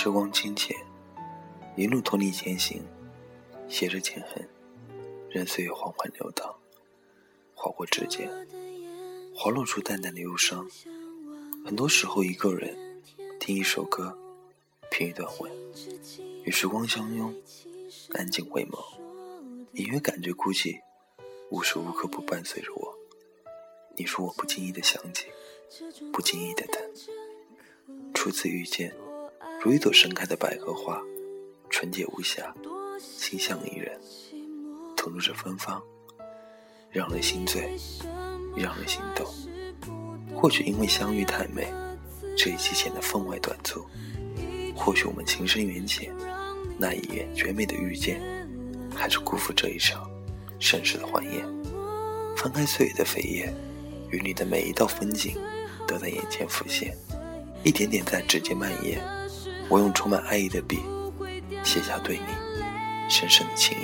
时光清浅，一路同你前行，携着剑痕，任岁月缓缓流淌，划过指尖，滑落出淡淡的忧伤。很多时候，一个人听一首歌，品一段文，与时光相拥，安静回眸，隐约感觉孤寂，无时无刻不伴随着我。你是我不经意的想起，不经意的等。初次遇见。如一朵盛开的百合花，纯洁无瑕，清香怡人，吐露着芬芳，让人心醉，让人心动。或许因为相遇太美，这一期显得分外短促；或许我们情深缘浅，那一眼绝美的遇见，还是辜负这一场盛世的欢宴。翻开岁月的扉页，与你的每一道风景，都在眼前浮现，一点点在指尖蔓延。我用充满爱意的笔，写下对你深深的情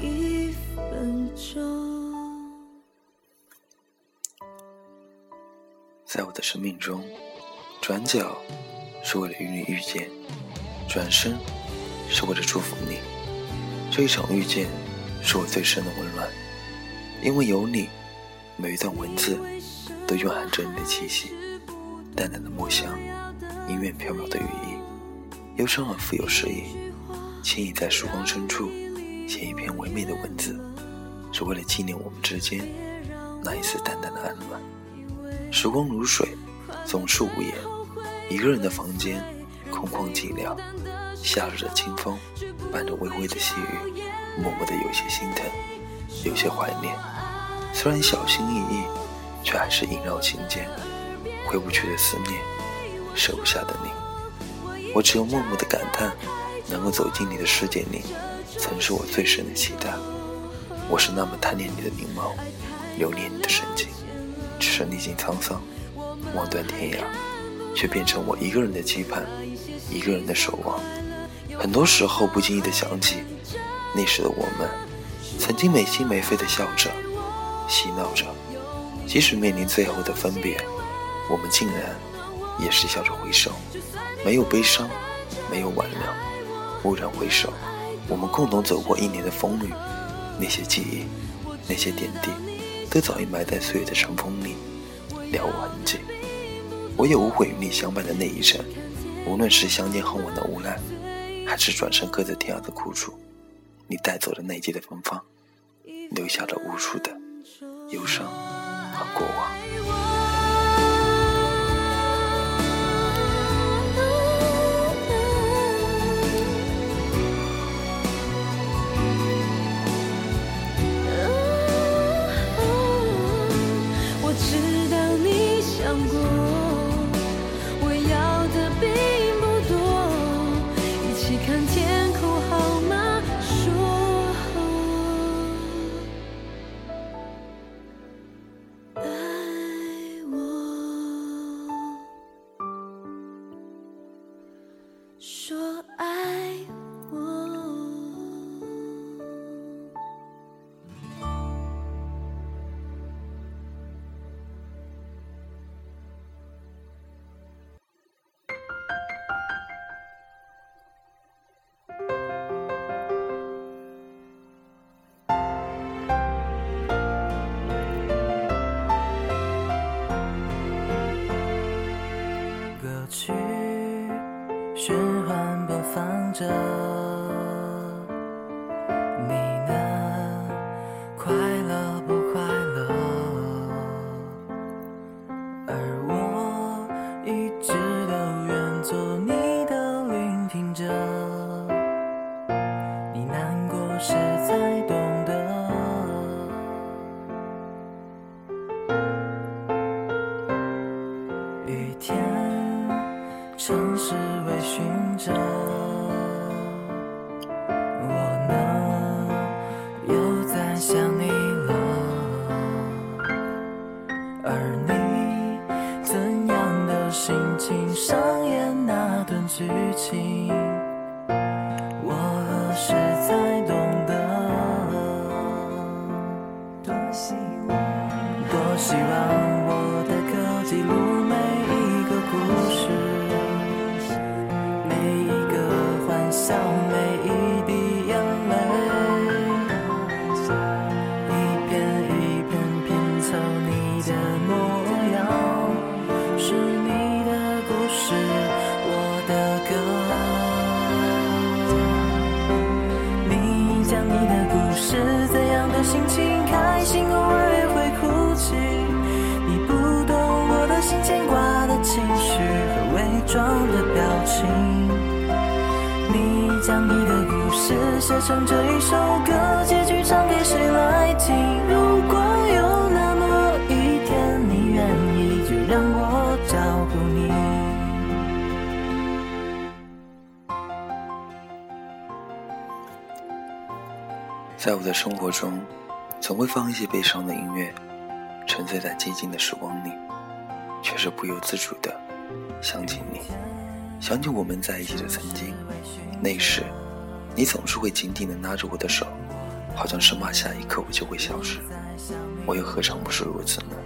意。在我的生命中，转角是为了与你遇见，转身是为了祝福你。这一场遇见是我最深的温暖，因为有你，每一段文字都蕴含着你的气息，淡淡的墨香，阴远飘渺的语意，忧伤而富有诗意，轻易在时光深处写一篇唯美的文字，是为了纪念我们之间那一丝淡淡的安暖。时光如水，总是无言。一个人的房间，空旷寂寥。夏日的清风，伴着微微的细雨，默默的有些心疼，有些怀念。虽然小心翼翼，却还是萦绕心间。回不去的思念，舍不下的你，我只有默默的感叹：能够走进你的世界里，曾是我最深的期待。我是那么贪恋你的明眸，留恋你的深情。只是历经沧桑，望断天涯，却变成我一个人的期盼，一个人的守望。很多时候不经意的想起，那时的我们，曾经没心没肺的笑着，嬉闹着。即使面临最后的分别，我们竟然也是笑着回首，没有悲伤，没有挽留。蓦然回首，我们共同走过一年的风雨，那些记忆，那些点滴。都早已埋在岁月的尘封里，了无痕迹。我也无悔与你相伴的那一程，无论是相见恨晚的无奈，还是转身各自天涯的苦楚。你带走了那季的芬芳，留下了无数的忧伤和过往。说希望我的歌记录装的表情。你将你的故事写成这一首歌，结局唱给谁来听？如果有那么一天你愿意，就让我照顾你。在我的生活中，总会放一些悲伤的音乐，沉醉在寂静的时光里，却是不由自主的想起你，想起我们在一起的曾经。那时，你总是会紧紧的拉着我的手，好像生怕下一刻我就会消失。我又何尝不是如此呢？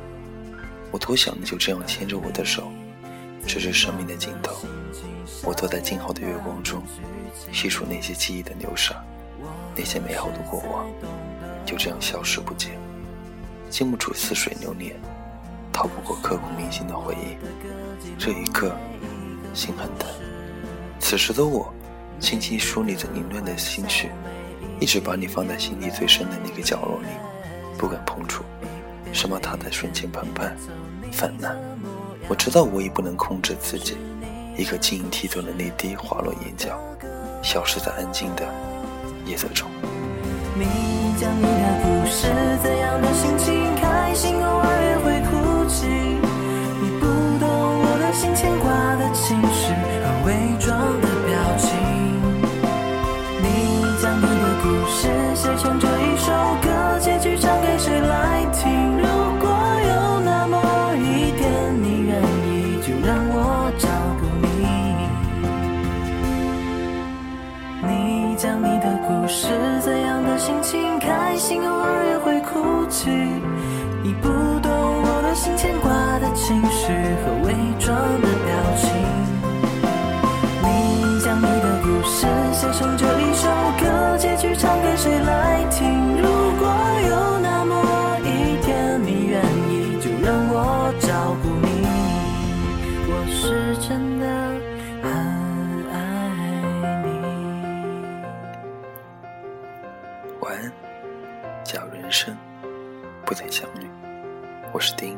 我多想你就这样牵着我的手，直至生命的尽头。我坐在静好的月光中，细数那些记忆的流沙。那些美好的过往就这样消失不见，禁不住似水流年，逃不过刻骨铭心的回忆。这一刻，心很疼。此时的我，轻轻梳理着凌乱的心绪，一直把你放在心底最深的那个角落里，不敢碰触，生怕它在瞬间澎湃泛滥。我知道我已不能控制自己，一颗晶莹剔透的泪滴滑落眼角，消失在安静的。夜色中，你将你的故事，怎样的心情？开心偶尔也会哭泣。你不懂我的心牵挂的情绪不再相遇我是丁。